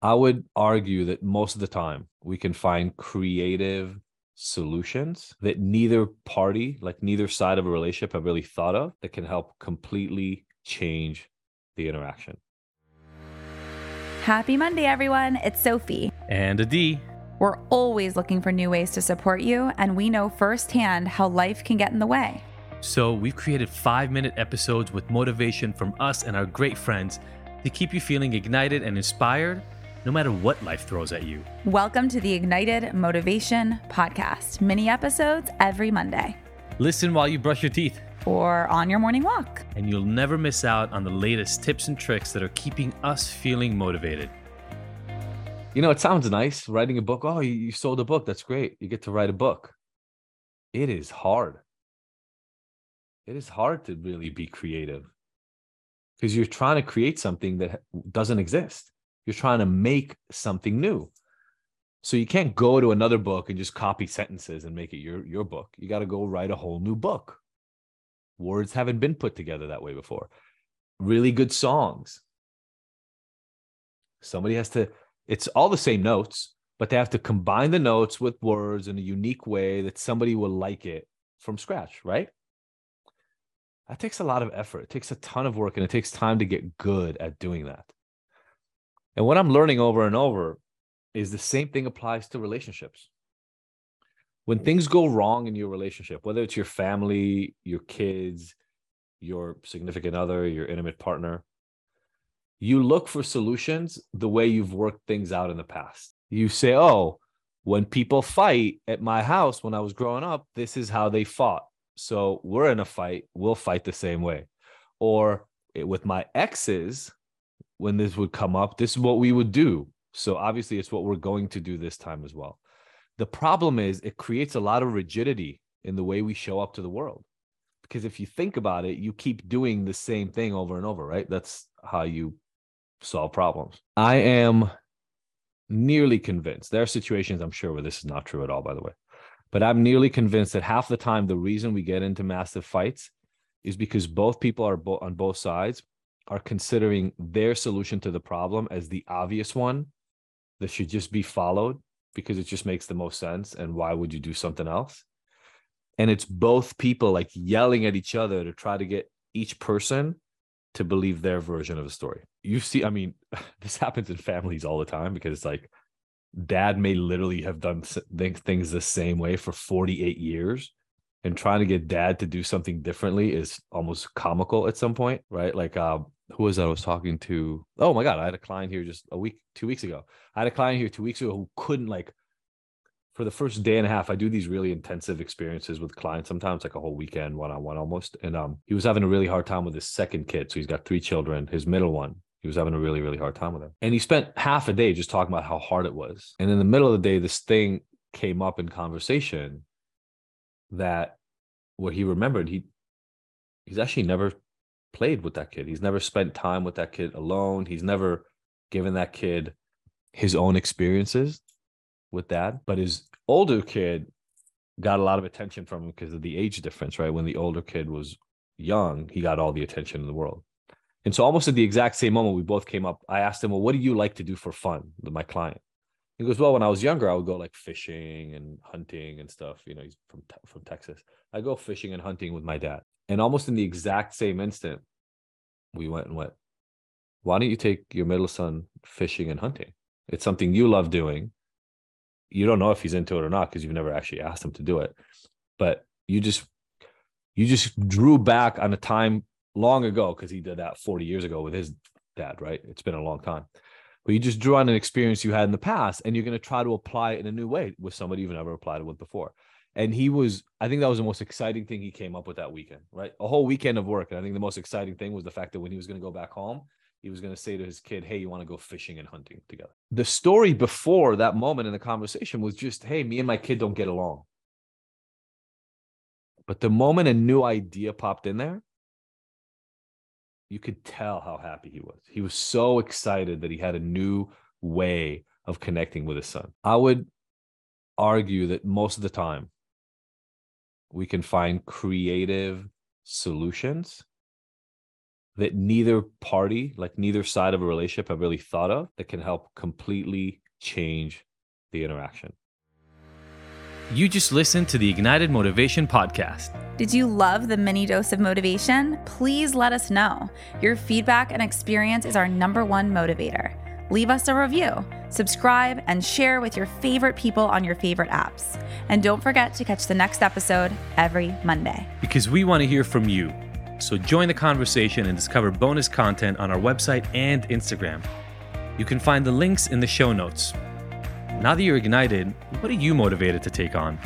I would argue that most of the time we can find creative solutions that neither party, like neither side of a relationship, have really thought of that can help completely change the interaction. Happy Monday, everyone. It's Sophie. And Adi. We're always looking for new ways to support you, and we know firsthand how life can get in the way. So we've created five minute episodes with motivation from us and our great friends to keep you feeling ignited and inspired no matter what life throws at you. Welcome to the Ignited Motivation Podcast, mini episodes every Monday. Listen while you brush your teeth. Or on your morning walk. And you'll never miss out on the latest tips and tricks that are keeping us feeling motivated. You know, it sounds nice writing a book. Oh, you sold a book. That's great. You get to write a book. It is hard. It is hard to really be creative because you're trying to create something that doesn't exist. You're trying to make something new. So you can't go to another book and just copy sentences and make it your your book. You got to go write a whole new book. Words haven't been put together that way before. Really good songs. Somebody has to it's all the same notes, but they have to combine the notes with words in a unique way that somebody will like it from scratch, right? That takes a lot of effort. It takes a ton of work and it takes time to get good at doing that. And what I'm learning over and over is the same thing applies to relationships. When things go wrong in your relationship, whether it's your family, your kids, your significant other, your intimate partner, you look for solutions the way you've worked things out in the past. You say, oh, when people fight at my house when I was growing up, this is how they fought. So we're in a fight, we'll fight the same way. Or with my exes, when this would come up, this is what we would do. So obviously, it's what we're going to do this time as well. The problem is it creates a lot of rigidity in the way we show up to the world. Because if you think about it, you keep doing the same thing over and over, right? That's how you solve problems. I am nearly convinced. There are situations I'm sure where this is not true at all, by the way. But I'm nearly convinced that half the time the reason we get into massive fights is because both people are bo- on both sides are considering their solution to the problem as the obvious one that should just be followed because it just makes the most sense. And why would you do something else? And it's both people like yelling at each other to try to get each person to believe their version of a story. You see, I mean, this happens in families all the time because it's like dad may literally have done things the same way for 48 years and trying to get dad to do something differently is almost comical at some point, right? Like uh, who was that I was talking to? Oh my god, I had a client here just a week, two weeks ago. I had a client here two weeks ago who couldn't like for the first day and a half. I do these really intensive experiences with clients, sometimes like a whole weekend, one on one almost. And um, he was having a really hard time with his second kid. So he's got three children. His middle one, he was having a really really hard time with him, and he spent half a day just talking about how hard it was. And in the middle of the day, this thing came up in conversation that what he remembered he he's actually never played with that kid. He's never spent time with that kid alone. He's never given that kid his own experiences with that. But his older kid got a lot of attention from him because of the age difference, right? When the older kid was young, he got all the attention in the world. And so, almost at the exact same moment, we both came up. I asked him, Well, what do you like to do for fun? My client. He goes, Well, when I was younger, I would go like fishing and hunting and stuff. You know, he's from, from Texas. I go fishing and hunting with my dad. And almost in the exact same instant, we went and went, why don't you take your middle son fishing and hunting? It's something you love doing. You don't know if he's into it or not because you've never actually asked him to do it. But you just you just drew back on a time long ago because he did that 40 years ago with his dad, right? It's been a long time. But you just drew on an experience you had in the past and you're going to try to apply it in a new way with somebody you've never applied it with before. And he was i think that was the most exciting thing he came up with that weekend right? A whole weekend of work. And i think the most exciting thing was the fact that when he was going to go back home he was going to say to his kid hey you want to go fishing and hunting together? The story before that moment in the conversation was just hey me and my kid don't get along. But the moment a new idea popped in there you could tell how happy he was he was so excited that he had a new way of connecting with his son i would argue that most of the time we can find creative solutions that neither party, like neither side of a relationship, have really thought of that can help completely change the interaction. You just listened to the Ignited Motivation Podcast. Did you love the mini dose of motivation? Please let us know. Your feedback and experience is our number one motivator. Leave us a review, subscribe, and share with your favorite people on your favorite apps. And don't forget to catch the next episode every Monday. Because we want to hear from you. So join the conversation and discover bonus content on our website and Instagram. You can find the links in the show notes. Now that you're ignited, what are you motivated to take on?